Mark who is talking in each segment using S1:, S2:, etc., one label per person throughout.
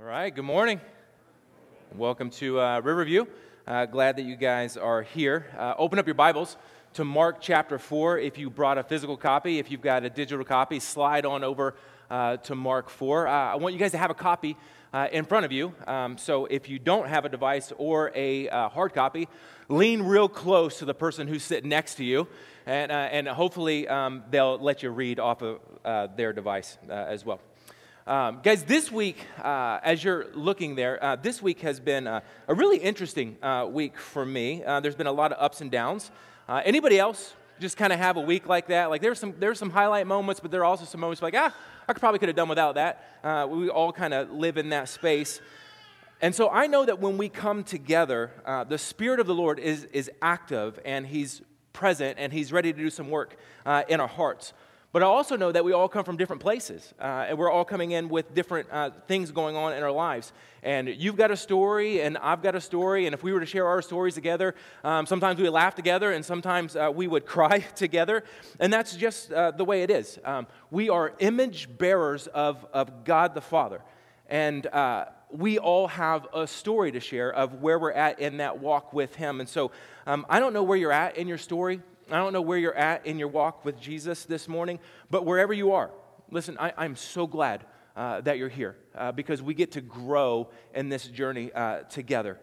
S1: All right, good morning. Welcome to uh, Riverview. Uh, glad that you guys are here. Uh, open up your Bibles to Mark chapter 4. If you brought a physical copy, if you've got a digital copy, slide on over uh, to Mark 4. Uh, I want you guys to have a copy uh, in front of you. Um, so if you don't have a device or a hard copy, lean real close to the person who's sitting next to you, and, and hopefully um, they'll let you read off of their device as well. Um, guys, this week, uh, as you're looking there, uh, this week has been uh, a really interesting uh, week for me. Uh, there's been a lot of ups and downs. Uh, anybody else just kind of have a week like that? Like there's some there's some highlight moments, but there are also some moments like ah, I probably could have done without that. we all kind of live in that space. And so I know that when we come together, the Spirit of the Lord is, is active and He's present and He's ready to do some work in our hearts. But I also know that we all come from different places, uh, and we're all coming in with different uh, things going on in our lives. And you've got a story, and I've got a story, and if we were to share our stories together, um, sometimes we would laugh together, and sometimes uh, we would cry together. And that's just uh, the way it is. Um, we are image bearers of, of God the Father. And uh, we all have a story to share of where we're at in that walk with Him. And so um, I don't know where you're at in your story. I don't know where you're at in your walk with Jesus this morning, but wherever you are, listen, I, am so glad uh, that you're here uh, because we get to grow in this journey uh, together.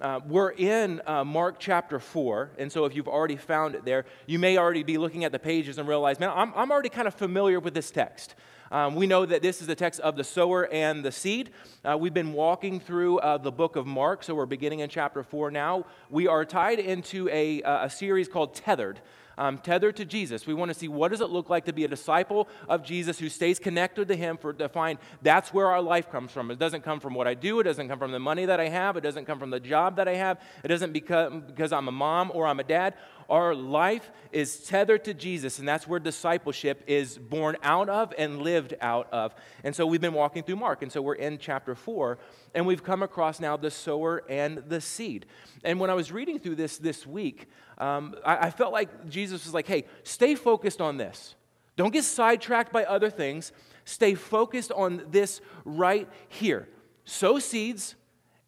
S1: Uh, we're in uh, Mark chapter 4, and so if you've already found it there, you may already be looking at the pages and realize, man, I'm, I'm already kind of familiar with this text. Um, we know that this is the text of the sower and the seed. Uh, we've been walking through uh, the book of Mark, so we're beginning in chapter 4 now. We are tied into a, uh, a series called Tethered. Um, tethered to Jesus. We want to see what does it look like to be a disciple of Jesus who stays connected to him for to find that's where our life comes from. It doesn't come from what I do, it doesn't come from the money that I have, it doesn't come from the job that I have, it doesn't because, because I'm a mom or I'm a dad. Our life is tethered to Jesus, and that's where discipleship is born out of and lived out of. And so we've been walking through Mark, and so we're in chapter 4, and we've come across now the sower and the seed. And when I was reading through this this week, um, I, I felt like Jesus was like, hey, stay focused on this. Don't get sidetracked by other things. Stay focused on this right here. Sow seeds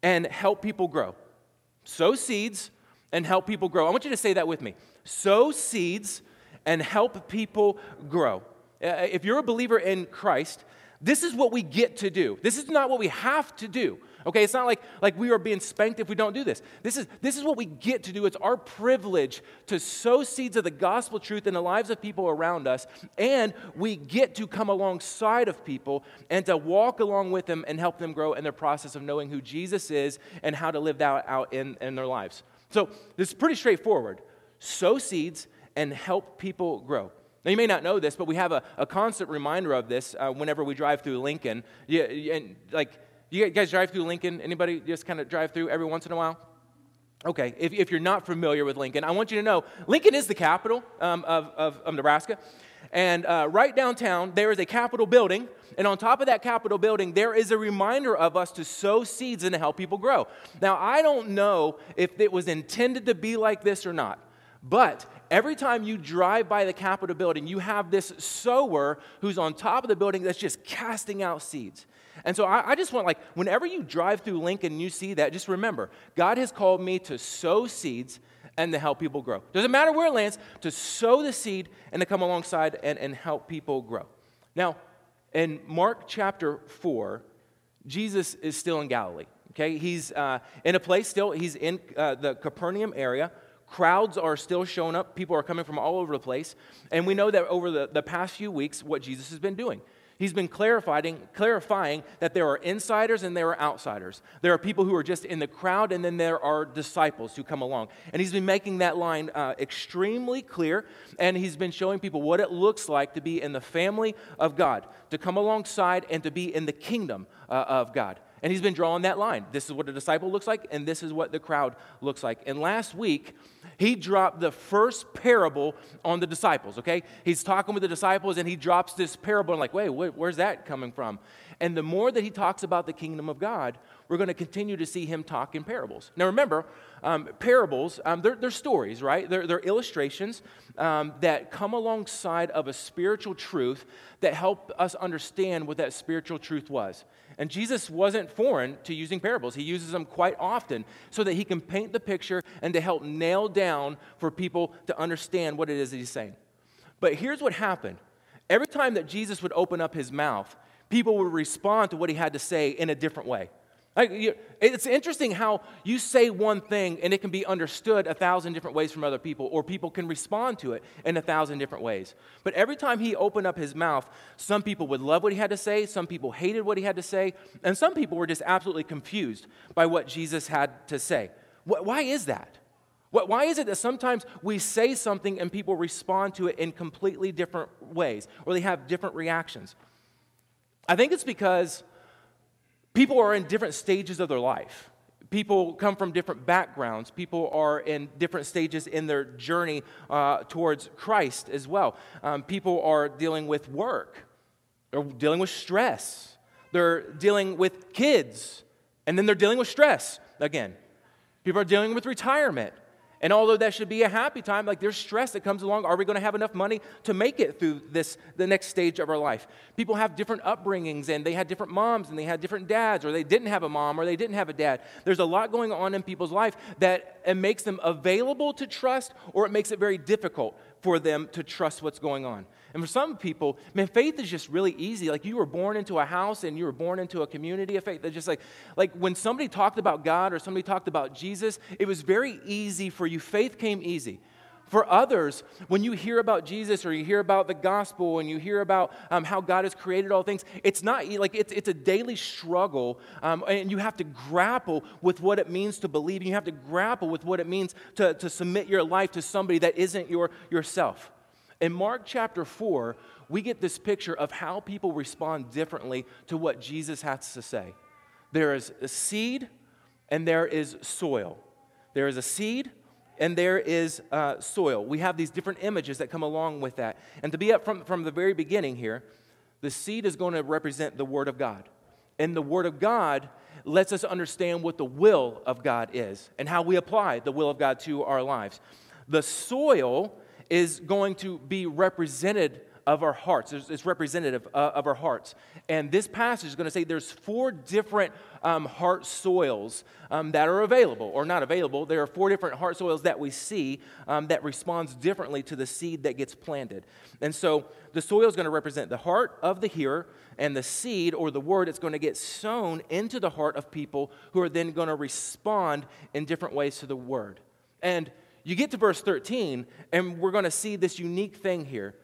S1: and help people grow. Sow seeds and help people grow. I want you to say that with me sow seeds and help people grow. Uh, if you're a believer in Christ, this is what we get to do. This is not what we have to do. Okay, it's not like, like we are being spanked if we don't do this. This is, this is what we get to do. It's our privilege to sow seeds of the gospel truth in the lives of people around us, and we get to come alongside of people and to walk along with them and help them grow in their process of knowing who Jesus is and how to live that out in, in their lives. So this is pretty straightforward. Sow seeds and help people grow. Now, you may not know this, but we have a, a constant reminder of this uh, whenever we drive through Lincoln. Yeah, and like, you guys drive through Lincoln? Anybody just kind of drive through every once in a while? Okay, if, if you're not familiar with Lincoln, I want you to know Lincoln is the capital um, of, of, of Nebraska. And uh, right downtown, there is a Capitol building. And on top of that Capitol building, there is a reminder of us to sow seeds and to help people grow. Now, I don't know if it was intended to be like this or not, but every time you drive by the Capitol building, you have this sower who's on top of the building that's just casting out seeds. And so I, I, just want, like, whenever you drive through Lincoln and you see that, just remember God has called me to sow seeds and to help people grow. Doesn't matter where it lands, to sow the seed and to come alongside and, and help people grow. Now, in Mark chapter 4, Jesus is still in Galilee. Okay, he's uh, in a place still, he's in uh, the Capernaum area. Crowds are still showing up. People are coming from all over the place. And we know that over the, the past few weeks, what Jesus has been doing. He's been clarifying, clarifying that there are insiders and there are outsiders. There are people who are just in the crowd, and then there are disciples who come along. And he's been making that line uh, extremely clear, and he's been showing people what it looks like to be in the family of God, to come alongside and to be in the kingdom uh, of God. And he's been drawing that line. This is what a disciple looks like, and this is what the crowd looks like. And last week, he dropped the first parable on the disciples, okay? He's talking with the disciples, and he drops this parable, and like, wait, where's that coming from? And the more that he talks about the kingdom of God, we're going to continue to see him talk in parables. Now, remember, um, parables, um, they're, they're, stories, right? They're, they're illustrations um, that come alongside of a spiritual truth that help us understand what that spiritual truth was. And Jesus wasn't foreign to using parables. He uses them quite often so that he can paint the picture and to help nail down for people to understand what it is that he's saying. But here's what happened every time that Jesus would open up his mouth, people would respond to what he had to say in a different way. Like, it's interesting how you say one thing and it can be understood a thousand different ways from other people, or people can respond to it in a thousand different ways. But every time he opened up his mouth, some people would love what he had to say, some people hated what he had to say, and some people were just absolutely confused by what Jesus had to say. Why is that? Why is it that sometimes we say something and people respond to it in completely different ways, or they have different reactions? I think it's because People are in different stages of their life. People come from different backgrounds. People are in different stages in their journey uh, towards Christ as well. Um, people are dealing with work, they're dealing with stress, they're dealing with kids, and then they're dealing with stress again. People are dealing with retirement. And although that should be a happy time, like there's stress that comes along. Are we going to have enough money to make it through this the next stage of our life? People have different upbringings and they had different moms and they had different dads, or they didn't have a mom or they didn't have a dad. There's a lot going on in people's life that it makes them available to trust, or it makes it very difficult for them to trust what's going on. And for some people, man, faith is just really easy. Like you were born into a house and you were born into a community of faith. That just like, like when somebody talked about God or somebody talked about Jesus, it was very easy for you. Faith came easy. For others, when you hear about Jesus or you hear about the gospel and you hear about um, how God has created all things, it's not like it's, it's a daily struggle, um, and you have to grapple with what it means to believe. And you have to grapple with what it means to, to submit your life to somebody that isn't your, yourself. In Mark chapter 4, we get this picture of how people respond differently to what Jesus has to say. There is a seed and there is soil. There is a seed and there is uh, soil. We have these different images that come along with that. And to be up from, from the very beginning here, the seed is going to represent the Word of God. And the Word of God lets us understand what the will of God is and how we apply the will of God to our lives. The soil is going to be represented of our hearts. It's, representative uh, of our hearts. And this passage is going to say there's four different um, heart soils um, that are available, or not available. There are four different heart soils that we see um, that responds differently to the seed that gets planted. And so the soil is going to represent the heart of the hearer, and the seed or the word is going to get sown into the heart of people who are then going to respond in different ways to the word. And you get to verse 13, and we're going to see this unique thing here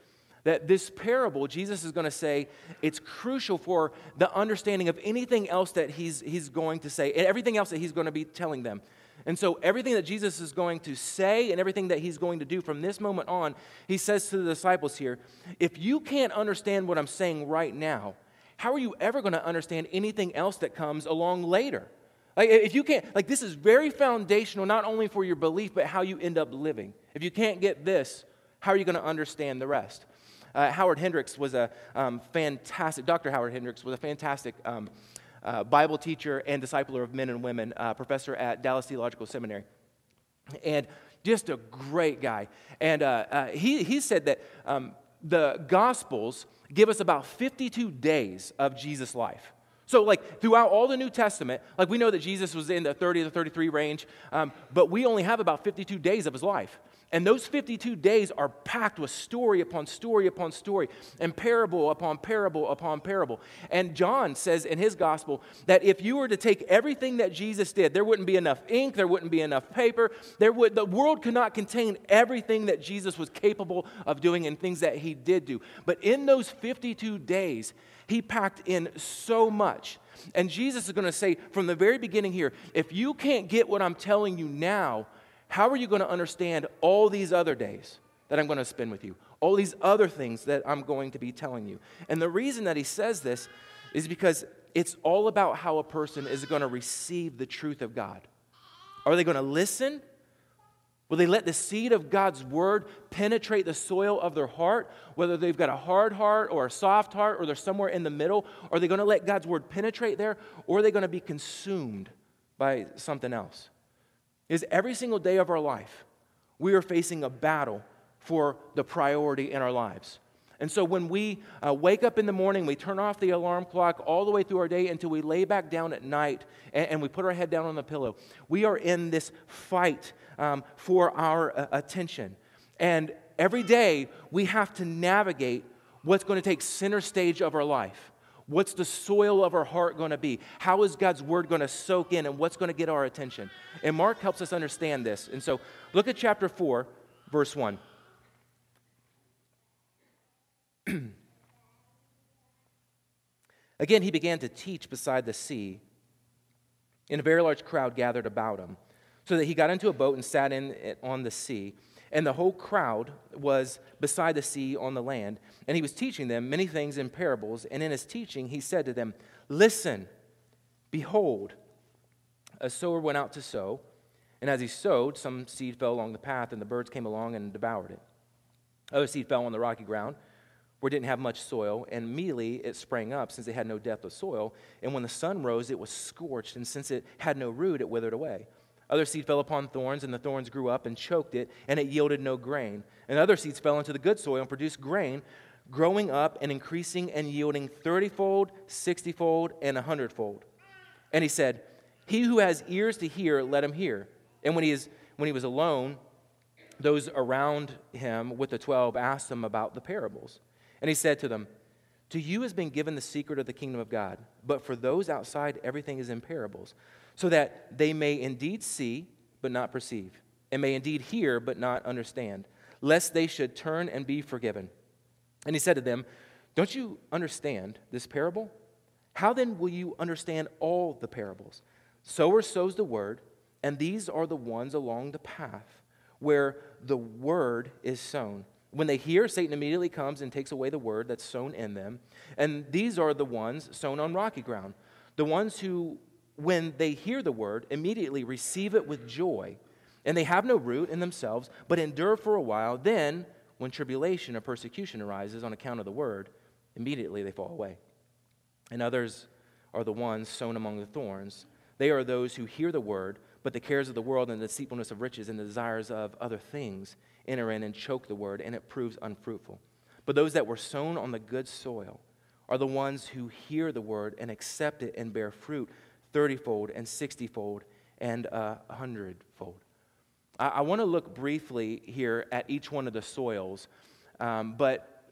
S1: that this parable, Jesus is going to say, it's crucial for the understanding of anything else that he's, he's going to say, and everything else that he's going to be telling them. And so, everything that Jesus is going to say and everything that he's going to do from this moment on, he says to the disciples here if you can't understand what I'm saying right now, how are you ever going to understand anything else that comes along later? Like, if you can't, like, this is very foundational, not only for your belief, but how you end up living. If you can't get this, how are you going to understand the rest? Uh, Howard Hendricks was a um, fantastic, Dr. Howard Hendricks was a fantastic um, uh, Bible teacher and discipler of men and women, uh, professor at Dallas Theological Seminary. And just a great guy. And uh, uh, he, he said that um, the Gospels give us about 52 days of Jesus' life. So, like, throughout all the New Testament, like, we know that Jesus was in the 30 to 33 range, um, but we only have about 52 days of his life. And those 52 days are packed with story upon story upon story, and parable upon parable upon parable. And John says in his gospel that if you were to take everything that Jesus did, there wouldn't be enough ink, there wouldn't be enough paper, there would, the world could not contain everything that Jesus was capable of doing and things that he did do. But in those 52 days, he packed in so much. And Jesus is going to say from the very beginning here if you can't get what I'm telling you now, how are you going to understand all these other days that I'm going to spend with you? All these other things that I'm going to be telling you. And the reason that he says this is because it's all about how a person is going to receive the truth of God. Are they going to listen Will they let the seed of God's word penetrate the soil of their heart, whether they've got a hard heart or a soft heart or they're somewhere in the middle? Are they going to let God's word penetrate there or are they going to be consumed by something else? Is every single day of our life, we are facing a battle for the priority in our lives. And so when we uh, wake up in the morning, we turn off the alarm clock all the way through our day until we lay back down at night and, and we put our head down on the pillow. We are in this fight um, for our uh, attention. And every day we have to navigate what's going to take center stage of our life. What's the soil of our heart going to be? How is God's word going to soak in and what's going to get our attention? And Mark helps us understand this. And so look at chapter 4, verse 1. Again, he began to teach beside the sea, and a very large crowd gathered about him, so that he got into a boat and sat in it on the sea. And the whole crowd was beside the sea on the land. And he was teaching them many things in parables. And in his teaching, he said to them, Listen, behold, a sower went out to sow. And as he sowed, some seed fell along the path, and the birds came along and devoured it. Other seed fell on the rocky ground where it didn't have much soil, and immediately it sprang up since it had no depth of soil. And when the sun rose, it was scorched, and since it had no root, it withered away. Other seed fell upon thorns, and the thorns grew up and choked it, and it yielded no grain. And other seeds fell into the good soil and produced grain, growing up and increasing and yielding thirtyfold, sixtyfold, and a hundredfold. And he said, He who has ears to hear, let him hear. And when he, is, when he was alone, those around him with the twelve asked him about the parables. And he said to them, To you has been given the secret of the kingdom of God, but for those outside, everything is in parables, so that they may indeed see, but not perceive, and may indeed hear, but not understand, lest they should turn and be forgiven. And he said to them, Don't you understand this parable? How then will you understand all the parables? Sower sows the word, and these are the ones along the path where the word is sown. When they hear, Satan immediately comes and takes away the word that's sown in them. And these are the ones sown on rocky ground. The ones who, when they hear the word, immediately receive it with joy. And they have no root in themselves, but endure for a while. Then, when tribulation or persecution arises on account of the word, immediately they fall away. And others are the ones sown among the thorns. They are those who hear the word, but the cares of the world and the deceitfulness of riches and the desires of other things enter in and choke the word, and it proves unfruitful. But those that were sown on the good soil are the ones who hear the word and accept it and bear fruit thirtyfold and sixtyfold and a hundredfold. I, I want to look briefly here at each one of the soils, um, but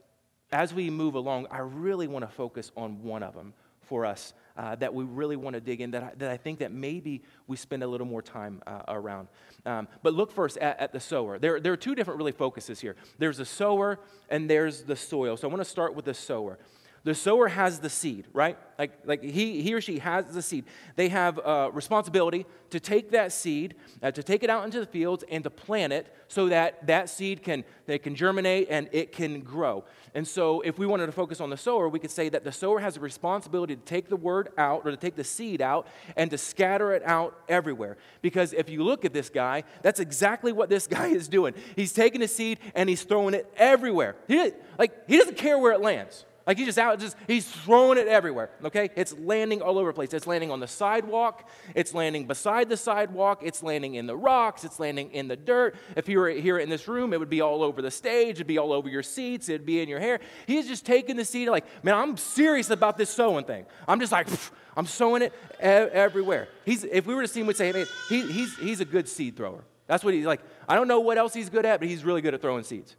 S1: as we move along, I really want to focus on one of them for us uh, that we really want to dig in that I, that I think that maybe we spend a little more time uh, around. Um, but look first at, at, the sower. There, there are two different really focuses here. There's the sower and there's the soil. So I want to start with the sower. The sower has the seed, right? Like, like he, he or she has the seed. They have a responsibility to take that seed, uh, to take it out into the fields and to plant it so that that seed can, they can germinate and it can grow. And so if we wanted to focus on the sower, we could say that the sower has a responsibility to take the word out or to take the seed out and to scatter it out everywhere. Because if you look at this guy, that's exactly what this guy is doing. He's taking a seed and he's throwing it everywhere. He, like, he doesn't care where it lands. Like he's just out, just he's throwing it everywhere. Okay, it's landing all over the place. It's landing on the sidewalk. It's landing beside the sidewalk. It's landing in the rocks. It's landing in the dirt. If you were here in this room, it would be all over the stage. It'd be all over your seats. It'd be in your hair. He's just taking the seed. Like, man, I'm serious about this sowing thing. I'm just like, I'm sowing it everywhere. He's, if we were to see him, we'd say, man, he, he's he's a good seed thrower. That's what he's like. I don't know what else he's good at, but he's really good at throwing seeds.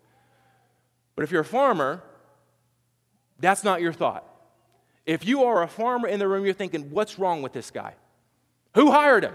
S1: But if you're a farmer that's not your thought. If you are a farmer in the room, you're thinking, what's wrong with this guy? Who hired him?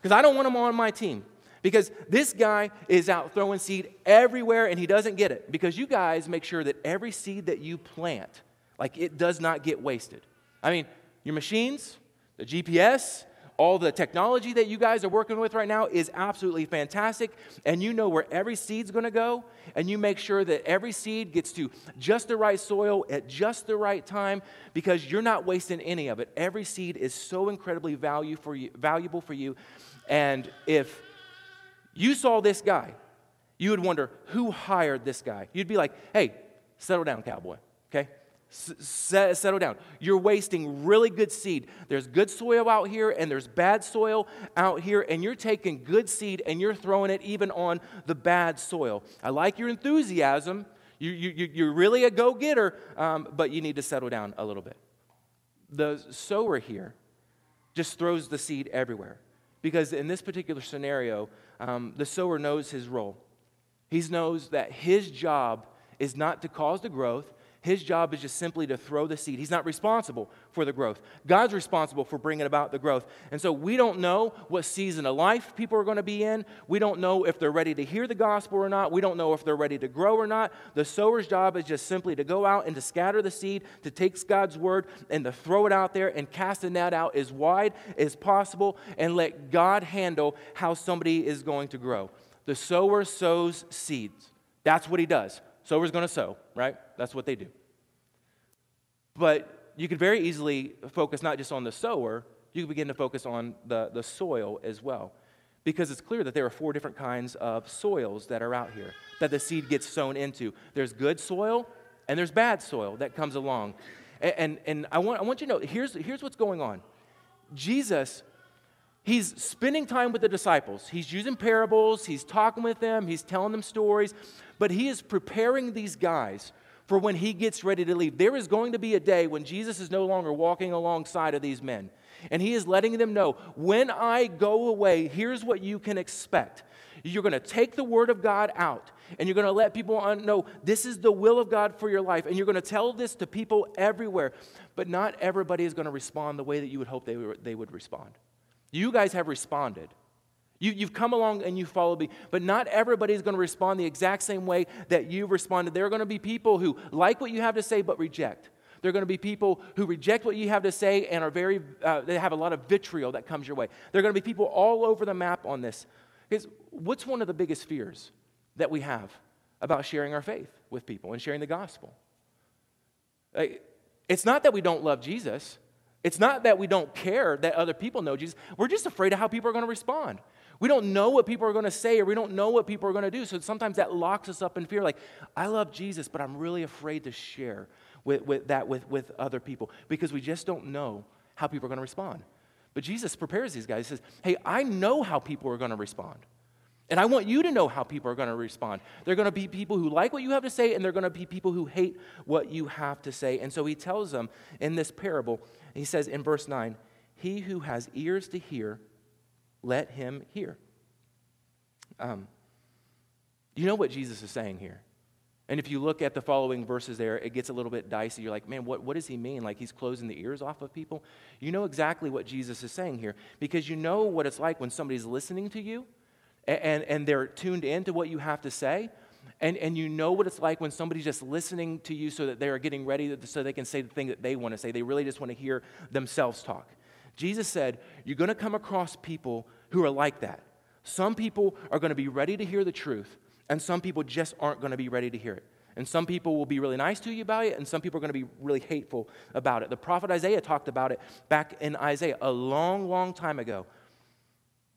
S1: Because I don't want him on my team. Because this guy is out throwing seed everywhere and he doesn't get it. Because you guys make sure that every seed that you plant, like it does not get wasted. I mean, your machines, the GPS, all the technology that you guys are working with right now is absolutely fantastic. And you know where every seed's going to go. And you make sure that every seed gets to just the right soil at just the right time because you're not wasting any of it. Every seed is so incredibly value for you, valuable for you. And if you saw this guy, you would wonder who hired this guy. You'd be like, hey, settle down, cowboy, okay? Settle down. You're wasting really good seed. There's good soil out here and there's bad soil out here, and you're taking good seed and you're throwing it even on the bad soil. I like your enthusiasm. You, you, you're really a go getter, um, but you need to settle down a little bit. The sower here just throws the seed everywhere. Because in this particular scenario, um, the sower knows his role. He knows that his job is not to cause the growth, his job is just simply to throw the seed. He's not responsible for the growth. God's responsible for bringing about the growth. And so we don't know what season of life people are going to be in. We don't know if they're ready to hear the gospel or not. We don't know if they're ready to grow or not. The sower's job is just simply to go out and to scatter the seed, to take God's word and to throw it out there and cast the net out as wide as possible and let God handle how somebody is going to grow. The sower sows seeds. That's what he does. Sower's going to sow, right? That's what they do. But you could very easily focus not just on the sower, you could begin to focus on the, the soil as well. Because it's clear that there are four different kinds of soils that are out here that the seed gets sown into. There's good soil and there's bad soil that comes along. And, and, and I, want, I want you to know here's, here's what's going on. Jesus He's spending time with the disciples. He's using parables, he's talking with them, he's telling them stories, but he is preparing these guys for when he gets ready to leave. There is going to be a day when Jesus is no longer walking alongside of these men. And he is letting them know when I go away, here's what you can expect. You're going to take the word of God out and you're going to let people know this is the will of God for your life. And you're going to tell this to people everywhere. But not everybody is going to respond the way that you would hope they, they would respond. You guys have responded. You, have come along and you followed me, but not everybody is going to respond the exact same way that you responded. There are going to be people who like what you have to say but reject. There are going to be people who reject what you have to say and are very, uh, they have a lot of vitriol that comes your way. There are going to be people all over the map on this. Because what's one of the biggest fears that we have about sharing our faith with people and sharing the gospel? It's not that we don't love Jesus. It's not that we don't care that other people know Jesus. We're just afraid of how people are going to respond. We don't know what people are going to say or we don't know what people are going to do. So sometimes that locks us up in fear. Like, I love Jesus, but I'm really afraid to share with, with that with, with other people because we just don't know how people are going to respond. But Jesus prepares these guys. He says, Hey, I know how people are going to respond. And I want you to know how people are going to respond. They're going to be people who like what you have to say, and they're going to be people who hate what you have to say. And so he tells them in this parable, he says in verse 9, He who has ears to hear, let him hear. Um, you know what Jesus is saying here? And if you look at the following verses there, it gets a little bit dicey. You're like, man, what, what does he mean? Like he's closing the ears off of people? You know exactly what Jesus is saying here because you know what it's like when somebody's listening to you and, and, and they're tuned into what you have to say. And, and you know what it's like when somebody's just listening to you so that they are getting ready so they can say the thing that they want to say. They really just want to hear themselves talk. Jesus said, You're going to come across people who are like that. Some people are going to be ready to hear the truth, and some people just aren't going to be ready to hear it. And some people will be really nice to you about it, and some people are going to be really hateful about it. The prophet Isaiah talked about it back in Isaiah a long, long time ago.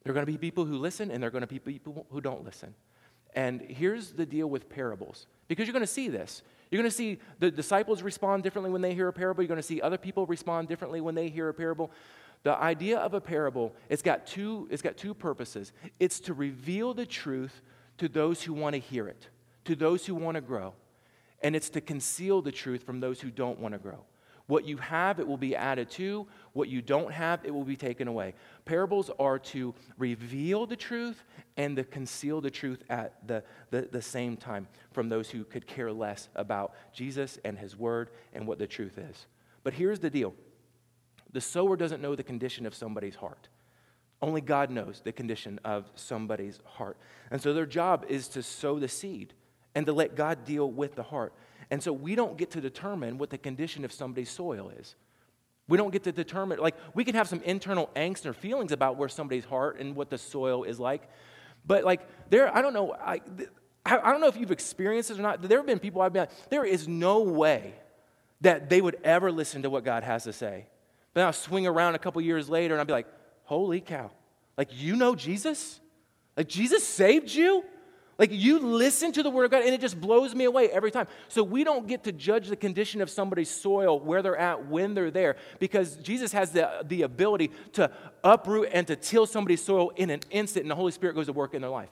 S1: There are going to be people who listen, and there are going to be people who don't listen. And here's the deal with parables because you're going to see this. You're going to see the disciples respond differently when they hear a parable. You're going to see other people respond differently when they hear a parable. The idea of a parable, it's got two, it's got two purposes. It's to reveal the truth to those who want to hear it, to those who want to grow, and it's to conceal the truth from those who don't want to grow. What you have, it will be added to. What you don't have, it will be taken away. Parables are to reveal the truth and to conceal the truth at the, the, the same time from those who could care less about Jesus and his word and what the truth is. But here's the deal the sower doesn't know the condition of somebody's heart. Only God knows the condition of somebody's heart. And so their job is to sow the seed and to let God deal with the heart. And so we don't get to determine what the condition of somebody's soil is. We don't get to determine, like, we can have some internal angst or feelings about where somebody's heart and what the soil is like. But, like, there, I don't know, I, I don't know if you've experienced this or not. There have been people I've been like, there is no way that they would ever listen to what God has to say. But I'll swing around a couple years later and I'll be like, holy cow. Like, you know Jesus? Like, Jesus saved you? Like, you listen to the Word of God and it just blows me away every time. So, we don't get to judge the condition of somebody's soil, where they're at, when they're there, because Jesus has the, the ability to uproot and to till somebody's soil in an instant, and the Holy Spirit goes to work in their life.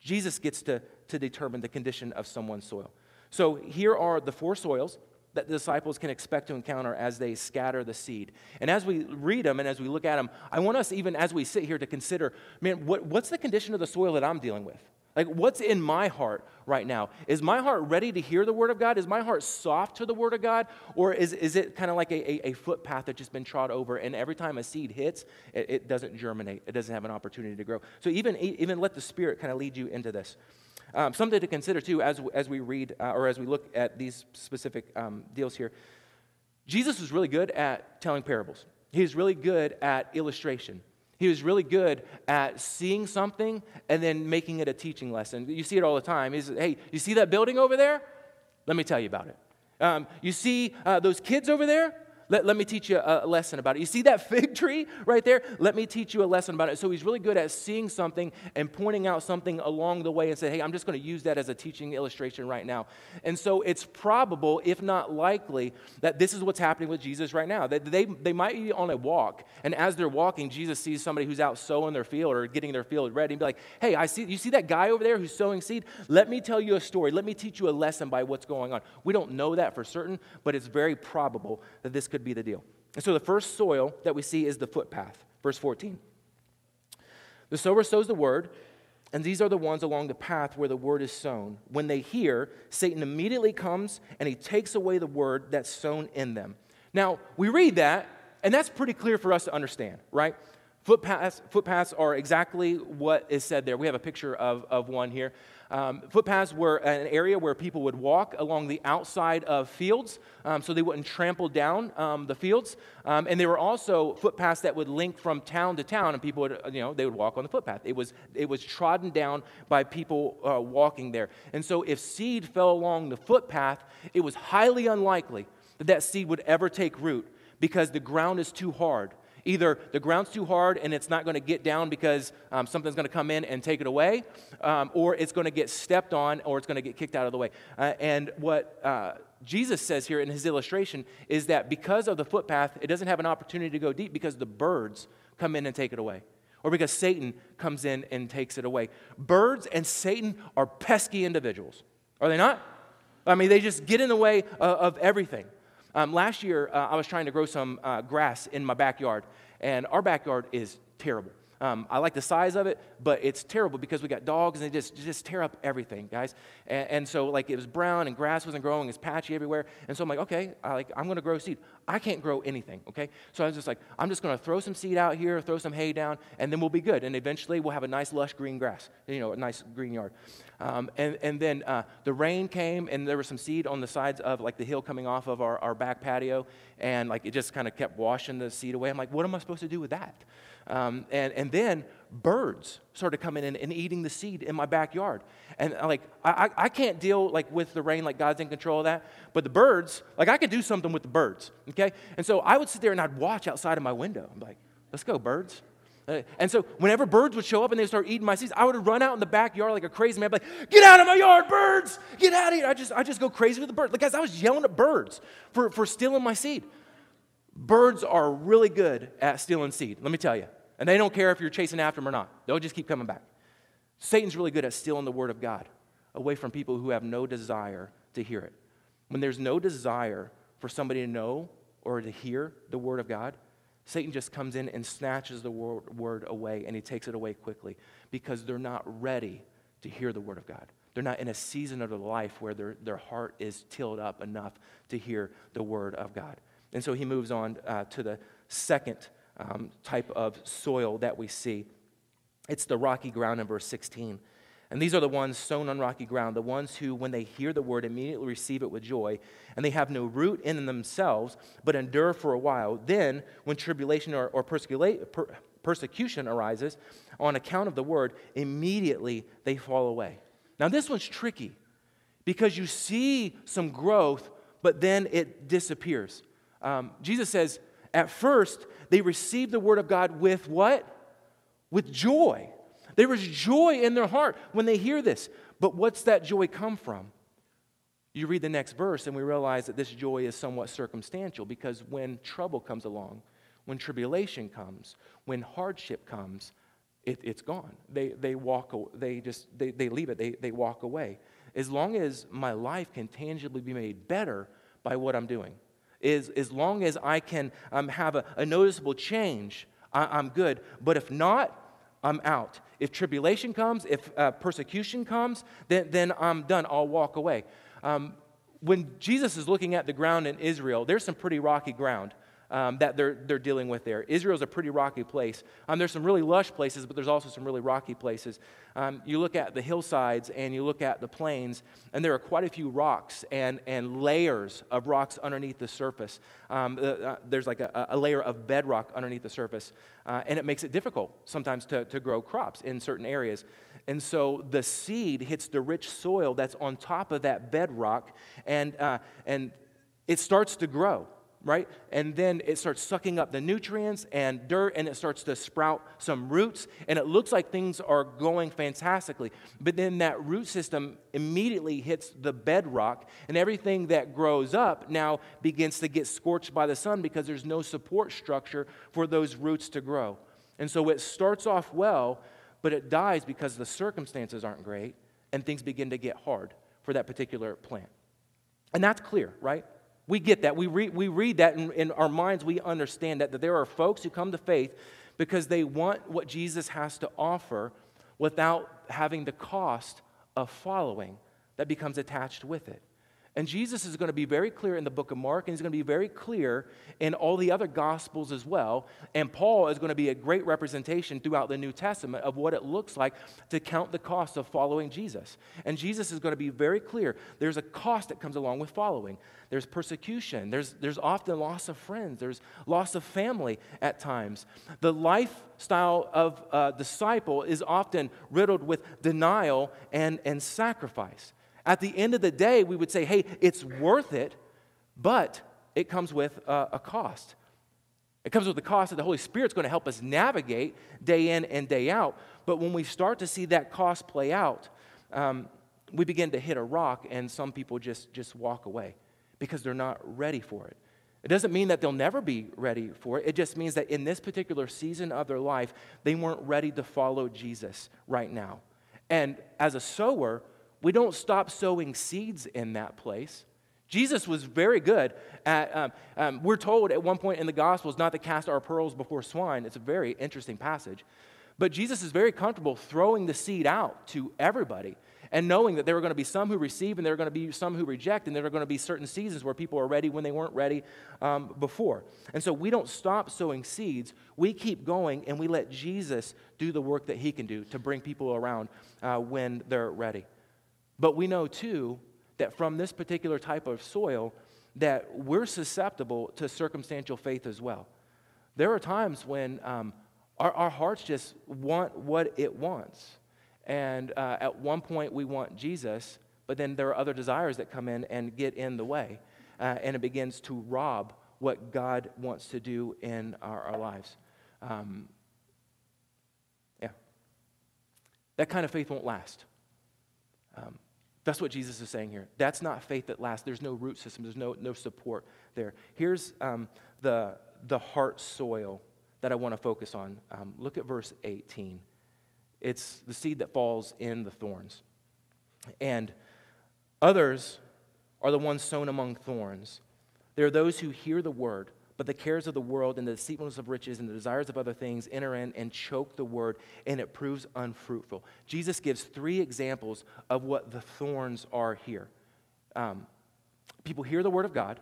S1: Jesus gets to, to determine the condition of someone's soil. So here are the four soils that the disciples can expect to encounter as they scatter the seed. And as we read them and as we look at them, I want us, even as we sit here, to consider man, what, what's the condition of the soil that I'm dealing with? Like, what's in my heart right now? Is my heart ready to hear the Word of God? Is my heart soft to the Word of God? Or is, is it kind of like a, a, a, footpath that's just been trod over, and every time a seed hits, it, it doesn't germinate? It doesn't have an opportunity to grow. So, even, even let the Spirit kind of lead you into this. Um, something to consider, too, as, as we read uh, or as we look at these specific um, deals here. Jesus was really good at telling parables, he was really good at illustration. He was really good at seeing something and then making it a teaching lesson. You see it all the time. He's, hey, you see that building over there? Let me tell you about it. Um, you see uh, those kids over there? Let, let me teach you a, lesson about it. You see that fig tree right there? Let me teach you a lesson about it. So he's really good at seeing something and pointing out something along the way and say, hey, I'm just going to use that as a teaching illustration right now. And so it's probable, if not likely, that this is what's happening with Jesus right now. That they, they might be on a walk, and as they're walking, Jesus sees somebody who's out sowing their field or getting their field ready and be like, hey, I see, you see that guy over there who's sowing seed? Let me tell you a story. Let me teach you a lesson by what's going on. We don't know that for certain, but it's very probable that this could could be the deal. And so the first soil that we see is the footpath. Verse 14. The sower sows the word, and these are the ones along the path where the word is sown. When they hear, Satan immediately comes and he takes away the word that's sown in them. Now, we read that, and that's pretty clear for us to understand, right? Footpaths, footpaths are exactly what is said there. We have a picture of, of one here. Um, footpaths were an area where people would walk along the outside of fields um, so they wouldn't trample down um, the fields. Um, and there were also footpaths that would link from town to town, and people would, you know, they would walk on the footpath. It was, it was trodden down by people uh, walking there. And so if seed fell along the footpath, it was highly unlikely that that seed would ever take root because the ground is too hard Either the ground's too hard and it's not going to get down because um, something's going to come in and take it away, um, or it's going to get stepped on, or it's going to get kicked out of the way. Uh, and what uh, Jesus says here in his illustration is that because of the footpath, it doesn't have an opportunity to go deep because the birds come in and take it away, or because Satan comes in and takes it away. Birds and Satan are pesky individuals, are they not? I mean, they just get in the way uh, of everything. Um, last year, uh, I was trying to grow some uh, grass in my backyard, and our backyard is terrible. Um, I like the size of it, but it's terrible because we got dogs and they just, just tear up everything, guys. And, and so, like, it was brown and grass wasn't growing, it's patchy everywhere. And so I'm like, okay, I, like, I'm to grow seed. I can't grow anything, okay? So I was just like, I'm just to throw some seed out here, throw some hay down, and then we'll be good. And eventually we'll have a nice, lush green grass, you know, a nice green yard. Um, and, and then uh, the rain came, and there was some seed on the sides of, like, the hill coming off of our, our back patio, and, like, it just kind of kept washing the seed away. I'm like, what am I supposed to do with that? Um, and, and then birds started coming in and eating the seed in my backyard. And uh, like, I, I can't deal like with the rain, like God's in control of that. But the birds, like I could do something with the birds, okay? And so I would sit there and I'd watch outside of my window. I'm like, let's go, birds. Uh, and so whenever birds would show up and they would start eating my seeds, I would run out in the backyard like a crazy man. I'd be like, get out of my yard, birds! Get out of here. I just, I just go crazy with the birds. Like, guys, I was yelling at birds for, for stealing my seed. Birds are really good at stealing seed, let me tell you. And they don't care if you're chasing after them or not, they'll just keep coming back. Satan's really good at stealing the word of God away from people who have no desire to hear it. When there's no desire for somebody to know or to hear the word of God, Satan just comes in and snatches the word away and he takes it away quickly because they're not ready to hear the word of God. They're not in a season of their life where their, their heart is tilled up enough to hear the word of God. And so he moves on uh, to the second um, type of soil that we see. It's the rocky ground in verse 16. And these are the ones sown on rocky ground, the ones who, when they hear the word, immediately receive it with joy, and they have no root in themselves, but endure for a while. Then, when tribulation or, or persecution arises on account of the word, immediately they fall away. Now, this one's tricky because you see some growth, but then it disappears. Um, Jesus says, at first, they received the word of God with what? With joy. There is joy in their heart when they hear this. But what's that joy come from? You read the next verse, and we realize that this joy is somewhat circumstantial because when trouble comes along, when tribulation comes, when hardship comes, it, it's gone. They, they walk, they just, they, they leave it, they, they walk away. as long as my life can tangibly be made better by what I'm doing, is as long as I can um, have a, a, noticeable change, I, am good. But if not, I'm out. If tribulation comes, if uh, persecution comes, then, then I'm done. I'll walk away. Um, when Jesus is looking at the ground in Israel, there's some pretty rocky ground um, that they're, they're dealing with there. Israel's a pretty rocky place. Um, there's some really lush places, but there's also some really rocky places. Um, you look at the hillsides and you look at the plains, and there are quite a few rocks and, and layers of rocks underneath the surface. Um, uh, uh, there's like a, a, layer of bedrock underneath the surface, uh, and it makes it difficult sometimes to, to grow crops in certain areas. And so the seed hits the rich soil that's on top of that bedrock, and, uh, and it starts to grow right? And then it starts sucking up the nutrients and dirt and it starts to sprout some roots. And it looks like things are going fantastically. But then that root system immediately hits the bedrock and everything that grows up now begins to get scorched by the sun because there's no support structure for those roots to grow. And so it starts off well, but it dies because the circumstances aren't great and things begin to get hard for that particular plant. And that's clear, right? We get that. We, read, we read that in, in our minds. We understand that, that there are folks who come to faith because they want what Jesus has to offer without having the cost of following that becomes attached with it. And Jesus is going to be very clear in the book of Mark, and he's going to be very clear in all the other gospels as well. And Paul is going to be a great representation throughout the New Testament of what it looks like to count the cost of following Jesus. And Jesus is going to be very clear. There's a cost that comes along with following. There's persecution. There's, there's often loss of friends. There's loss of family at times. The lifestyle of a disciple is often riddled with denial and, and sacrifice. At the end of the day, we would say, hey, it's worth it, but it comes with a, a cost. It comes with the cost that the Holy Spirit's going to help us navigate day in and day out. But when we start to see that cost play out, um, we begin to hit a rock, and some people just, just walk away because they're not ready for it. It doesn't mean that they'll never be ready for it. It just means that in this particular season of their life, they weren't ready to follow Jesus right now. And as a sower, we don't stop sowing seeds in that place. Jesus was very good at, um, um, we're told at one point in the Gospels not to cast our pearls before swine. It's a very interesting passage. But Jesus is very comfortable throwing the seed out to everybody and knowing that there are going to be some who receive and there are going to be some who reject, and there are going to be certain seasons where people are ready when they weren't ready um, before. And so we don't stop sowing seeds. We keep going and we let Jesus do the work that he can do to bring people around uh, when they're ready. But we know too that from this particular type of soil, that we're susceptible to circumstantial faith as well. There are times when um, our, our, hearts just want what it wants. And uh, at one point, we want Jesus, but then there are other desires that come in and get in the way. Uh, and it begins to rob what God wants to do in our, our lives. Um, yeah. That kind of faith won't last. Um, that's what Jesus is saying here. That's not faith that lasts. There's no root system, there's no, no support there. Here's um, the, the heart soil that I want to focus on. Um, look at verse 18. It's the seed that falls in the thorns. And others are the ones sown among thorns. There are those who hear the word but the cares of the world and the deceitfulness of riches and the desires of other things enter in and choke the word, and it proves unfruitful. Jesus gives three examples of what the thorns are here. Um, people hear the word of God,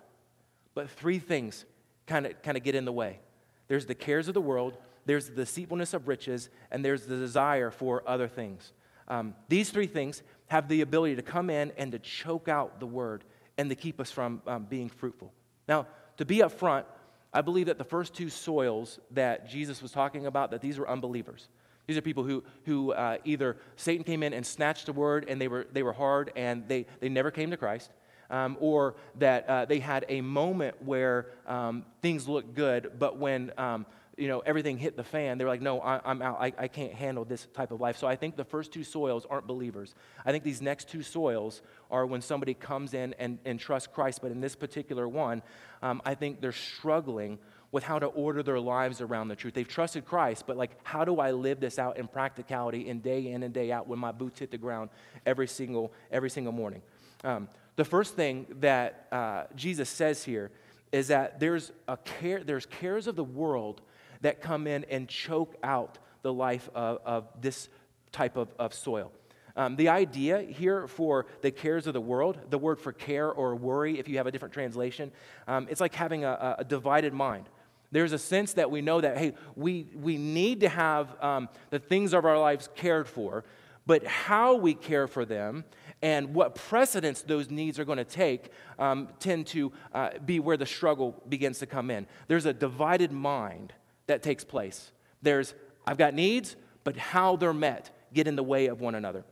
S1: but three things kind of kind of get in the way. There's the cares of the world, there's the deceitfulness of riches, and there's the desire for other things. Um, these three things have the ability to come in and to choke out the word and to keep us from um, being fruitful. Now, to be up front, I believe that the first two soils that Jesus was talking about, that these were unbelievers. These are people who, who uh, either Satan came in and snatched the word and they were, they were hard and they, they never came to Christ, um, or that uh, they had a moment where um, things looked good, but when um, you know, everything hit the fan, they're like, no, I, am out. I, I can't handle this type of life. So I think the first two soils aren't believers. I think these next two soils are when somebody comes in and, and trusts Christ. But in this particular one, um, I think they're struggling with how to order their lives around the truth. They've trusted Christ, but like, how do I live this out in practicality in day in and day out when my boots hit the ground every single, every single morning? Um, the first thing that uh, Jesus says here is that there's, a care, there's cares of the world that come in and choke out the life of, of this type of, of soil. Um, the idea here for the cares of the world, the word for care or worry, if you have a different translation, um, it's like having a, a, divided mind. There's a sense that we know that, hey, we, we need to have um, the things of our lives cared for, but how we care for them and what precedence those needs are going to take um, tend to uh, be where the struggle begins to come in. There's a divided mind that takes place. There's, I've got needs, but how they're met get in the way of one another.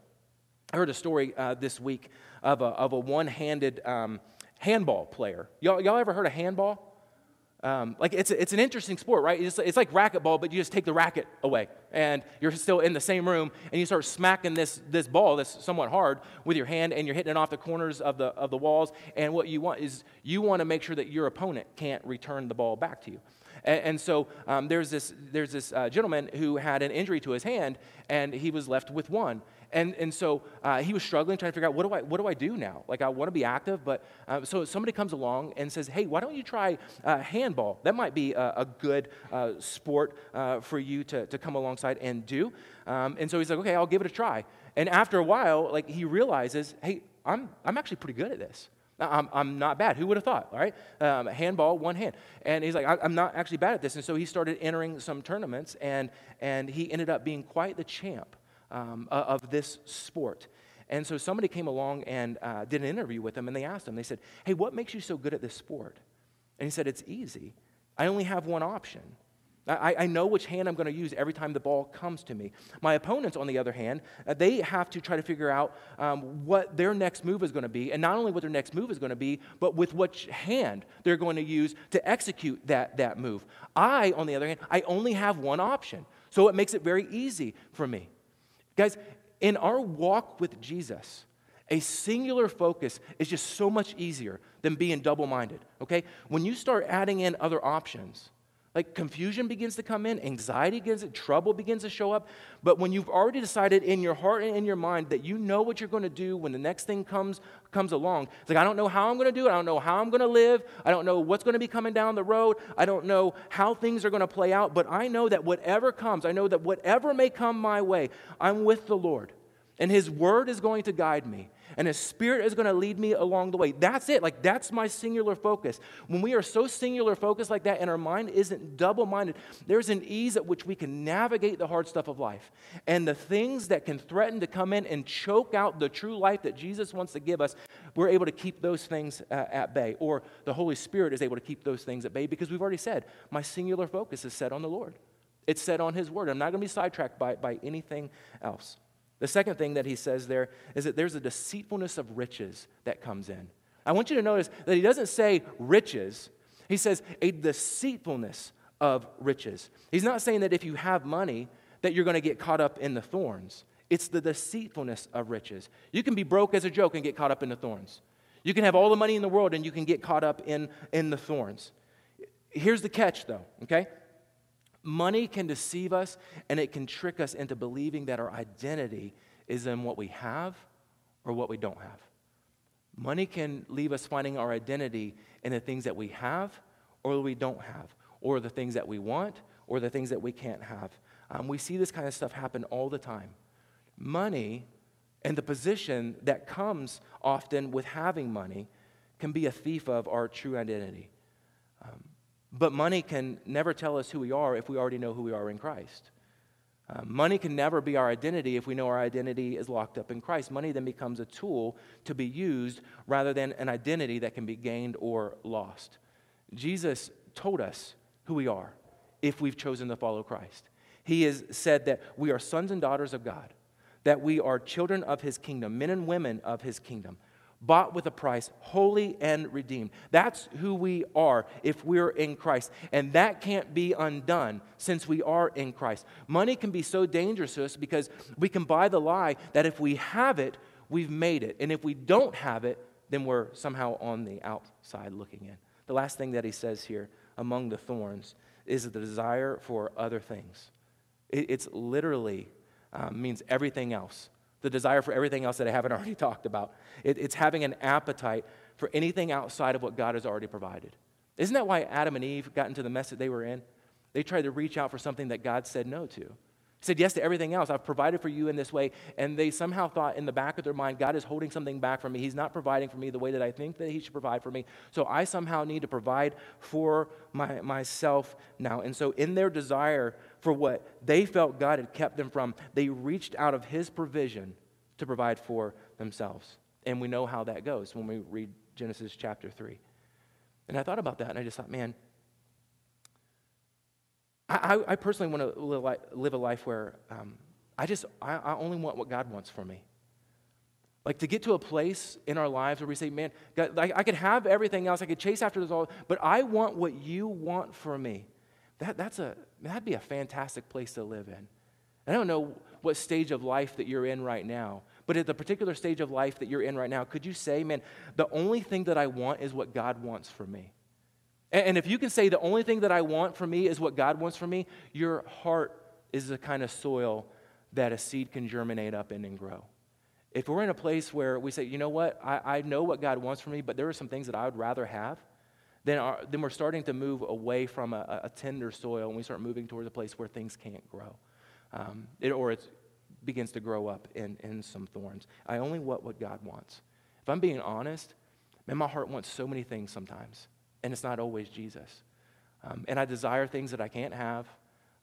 S1: I heard a story uh, this week of a, of a one handed um, handball player. Y'all, y'all ever heard of handball? Um, like it's, it's an interesting sport, right? It's, it's like racquetball, but you just take the racket away, and you're still in the same room, and you start smacking this, this ball that's somewhat hard with your hand, and you're hitting it off the corners of the, of the walls. And what you want is you want to make sure that your opponent can't return the ball back to you. And, and so um, there's this, there's this uh, gentleman who had an injury to his hand, and he was left with one. And, and so uh, he was struggling, trying to figure out what do I, what do I do now? Like, I want to be active, but uh, so somebody comes along and says, hey, why don't you try uh, handball? That might be a, a good uh, sport uh, for you to, to come alongside and do. Um, and so he's like, okay, I'll give it a try. And after a while, like, he realizes, hey, I'm, I'm actually pretty good at this. I'm, I'm not bad. Who would have thought, all right? Um, handball, one hand. And he's like, I'm not actually bad at this. And so he started entering some tournaments, and, and he ended up being quite the champ um, of this sport. And so somebody came along and uh, did an interview with him, and they asked him, they said, Hey, what makes you so good at this sport? And he said, It's easy. I only have one option. I, I know which hand I'm going to use every time the ball comes to me. My opponents, on the other hand, uh, they have to try to figure out um, what their next move is going to be, and not only what their next move is going to be, but with which hand they're going to use to execute that, that move. I, on the other hand, I only have one option. So it makes it very easy for me. Guys, in our walk with Jesus, a singular focus is just so much easier than being double minded, okay? When you start adding in other options, like confusion begins to come in, anxiety begins, trouble begins to show up. But when you've already decided in your heart and in your mind that you know what you're going to do when the next thing comes comes along, it's like I don't know how I'm going to do it. I don't know how I'm going to live. I don't know what's going to be coming down the road. I don't know how things are going to play out. But I know that whatever comes, I know that whatever may come my way, I'm with the Lord, and His Word is going to guide me and His Spirit is going to lead me along the way. That's it. Like, that's my singular focus. When we are so singular focused like that and our mind isn't double minded, there's an ease at which we can navigate the hard stuff of life. And the things that can threaten to come in and choke out the true life that Jesus wants to give us, we're able to keep those things uh, at bay. Or the Holy Spirit is able to keep those things at bay because we've already said, my singular focus is set on the Lord. It's set on His Word. I'm not going to be sidetracked by, by anything else. The second thing that he says there is that there's a deceitfulness of riches that comes in. I want you to notice that he doesn't say riches, he says a deceitfulness of riches. He's not saying that if you have money, that you're going to get caught up in the thorns. It's the deceitfulness of riches. You can be broke as a joke and get caught up in the thorns. You can have all the money in the world and you can get caught up in, in the thorns. Here's the catch, though, okay? Money can deceive us and it can trick us into believing that our identity is in what we have or what we don't have. Money can leave us finding our identity in the things that we have or we don't have, or the things that we want or the things that we can't have. Um, we see this kind of stuff happen all the time. Money and the position that comes often with having money can be a thief of our true identity. Um, but money can never tell us who we are if we already know who we are in Christ. Uh, money can never be our identity if we know our identity is locked up in Christ. Money then becomes a tool to be used rather than an identity that can be gained or lost. Jesus told us who we are if we've chosen to follow Christ. He has said that we are sons and daughters of God, that we are children of His kingdom, men and women of His kingdom, bought with a price, holy and redeemed. That's who we are if we're in Christ. And that can't be undone since we are in Christ. Money can be so dangerous to us because we can buy the lie that if we have it, we've made it. And if we don't have it, then we're somehow on the outside looking in. The last thing that he says here among the thorns is the desire for other things. It, it's literally um, means everything else. The desire for everything else that I haven't already talked about. It, it's having an appetite for anything outside of what God has already provided. Isn't that why Adam and Eve got into the mess that they were in? They tried to reach out for something that God said no to. Said yes to everything else. I've provided for you in this way. And they somehow thought in the back of their mind, God is holding something back from me. He's not providing for me the way that I think that He should provide for me. So I somehow need to provide for my, myself now. And so, in their desire for what they felt God had kept them from, they reached out of His provision to provide for themselves. And we know how that goes when we read Genesis chapter 3. And I thought about that and I just thought, man, I, I personally want to live a life where um, I just, I, I only want what God wants for me. Like to get to a place in our lives where we say, man, God, I, I could have everything else, I could chase after this all, but I want what you want for me. That, that's a, that'd be a fantastic place to live in. I don't know what stage of life that you're in right now, but at the particular stage of life that you're in right now, could you say, man, the only thing that I want is what God wants for me? And if you can say the only thing that I want for me is what God wants for me, your heart is the kind of soil that a seed can germinate up in and grow. If we're in a place where we say, you know what, I, I know what God wants for me, but there are some things that I would rather have, then, our, then we're starting to move away from a, a, tender soil and we start moving towards a place where things can't grow. Um, it, or it begins to grow up in, in some thorns. I only want what God wants. If I'm being honest, man, my heart wants so many things sometimes and it's not always Jesus. Um, and I desire things that I can't have.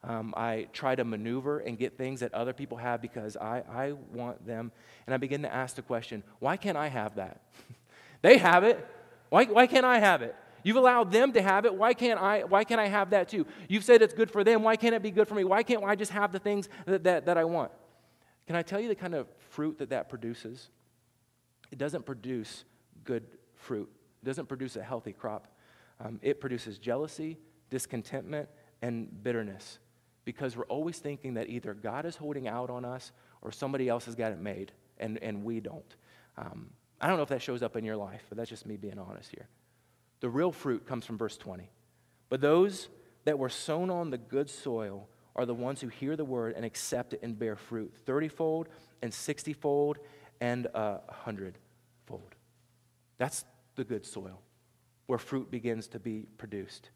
S1: Um, I try to maneuver and get things that other people have because I, I want them. And I begin to ask the question why can't I have that? they have it. Why, why can't I have it? You've allowed them to have it. Why can't I, why can't I have that too? You've said it's good for them. Why can't it be good for me? Why can't I just have the things that, that, that I want? Can I tell you the kind of fruit that that produces? It doesn't produce good fruit, it doesn't produce a healthy crop um, it produces jealousy, discontentment, and bitterness because we're always thinking that either God is holding out on us or somebody else has got it made and, and we don't. Um, I don't know if that shows up in your life, but that's just me being honest here. The real fruit comes from verse 20. But those that were sown on the good soil are the ones who hear the word and accept it and bear fruit 30 fold and 60 fold and a hundred fold. That's the good soil where fruit begins to be produced.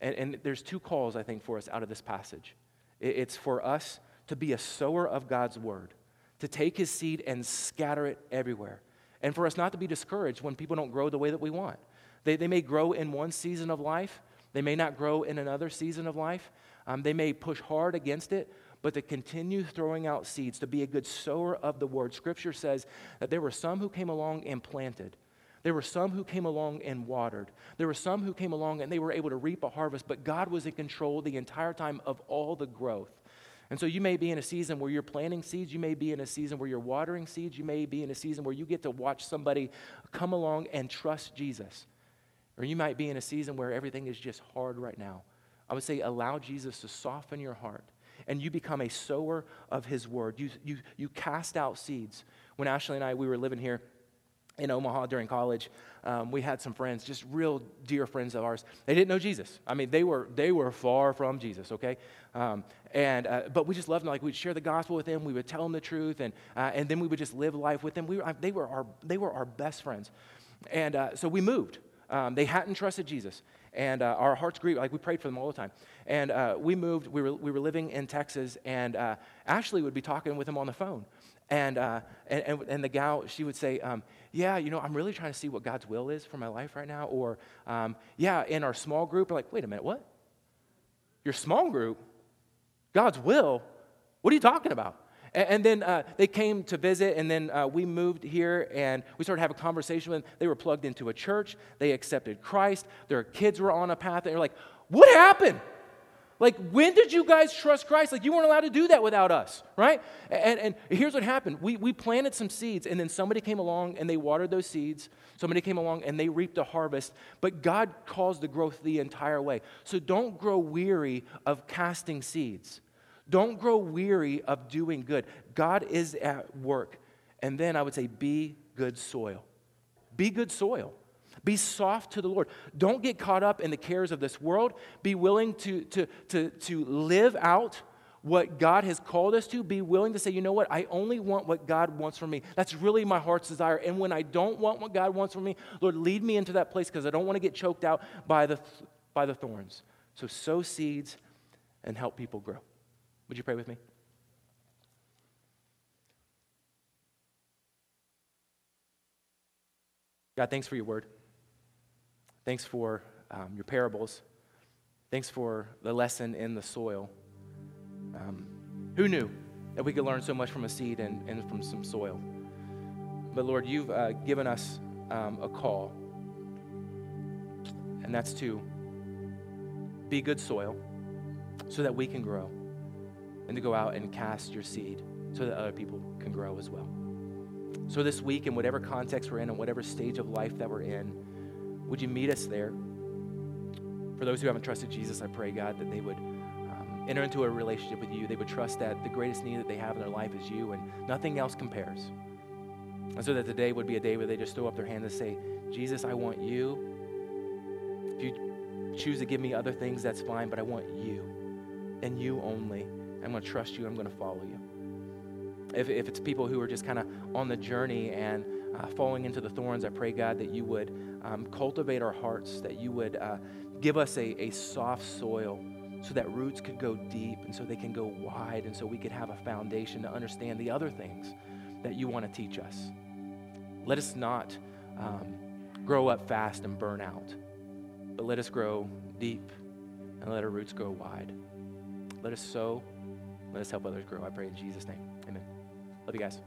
S1: And, and there's two calls, I think, for us out of this passage. It's for us to be a sower of God's word, to take his seed and scatter it everywhere. And for us not to be discouraged when people don't grow the way that we want. They, they may grow in one season of life, they may not grow in another season of life. Um, they may push hard against it, but to continue throwing out seeds, to be a good sower of the word. Scripture says that there were some who came along and planted, there were some who came along and watered. There were some who came along and they were able to reap a harvest, but God was in control the entire time of all the growth. And so you may be in a season where you're planting seeds. You may be in a season where you're watering seeds. You may be in a season where you get to watch somebody come along and trust Jesus. Or you might be in a season where everything is just hard right now. I would say allow Jesus to soften your heart and you become a sower of his word. You, you, you cast out seeds. When Ashley and I, we were living here, in Omaha during college, um, we had some friends, just real dear friends of ours. They didn't know Jesus. I mean, they were they were far from Jesus. Okay, um, and uh, but we just loved them. Like we'd share the gospel with them. We would tell them the truth, and uh, and then we would just live life with them. We were, they were our they were our best friends, and uh, so we moved. Um, they hadn't trusted Jesus, and uh, our hearts grieved. Like we prayed for them all the time, and uh, we moved. We were we were living in Texas, and uh, Ashley would be talking with them on the phone. And, uh, and, and, and, the gal, she would say, um, Yeah, you know, I'm really trying to see what God's will is for my life right now. Or, um, Yeah, in our small group, I'm like, Wait a minute, what? Your small group? God's will? What are you talking about? And, and then uh, they came to visit, and then uh, we moved here, and we started having a conversation with them. They were plugged into a church, they accepted Christ, their kids were on a path, and they're like, What happened? Like, when did you guys trust Christ? Like, you weren't allowed to do that without us, right? And, and here's what happened we, we planted some seeds, and then somebody came along and they watered those seeds. Somebody came along and they reaped a harvest, but God caused the growth the entire way. So don't grow weary of casting seeds. Don't grow weary of doing good. God is at work. And then I would say, be good soil. Be good soil. Be soft to the Lord. Don't get caught up in the cares of this world. Be willing to, to, to, to live out what God has called us to. Be willing to say, you know what? I only want what God wants from me. That's really my heart's desire. And when I don't want what God wants from me, Lord, lead me into that place because I don't want to get choked out by the, by the thorns. So sow seeds and help people grow. Would you pray with me? God, thanks for your word. Thanks for um, your parables. Thanks for the lesson in the soil. Um, who knew that we could learn so much from a seed and, and from some soil? But Lord, you've uh, given us um, a call, and that's to be good soil so that we can grow, and to go out and cast your seed so that other people can grow as well. So, this week, in whatever context we're in and whatever stage of life that we're in, would you meet us there? For those who haven't trusted Jesus, I pray, God, that they would um, enter into a relationship with you. They would trust that the greatest need that they have in their life is you and nothing else compares. And so that today would be a day where they just throw up their hand and say, Jesus, I want you. If you choose to give me other things, that's fine, but I want you and you only. I'm going to trust you. I'm going to follow you. If, if it's people who are just kind of on the journey and uh, falling into the thorns, I pray, God, that you would um, cultivate our hearts, that you would uh, give us a, a soft soil so that roots could go deep and so they can go wide and so we could have a foundation to understand the other things that you want to teach us. Let us not um, grow up fast and burn out, but let us grow deep and let our roots grow wide. Let us sow. Let us help others grow. I pray in Jesus' name. Amen. Love you guys.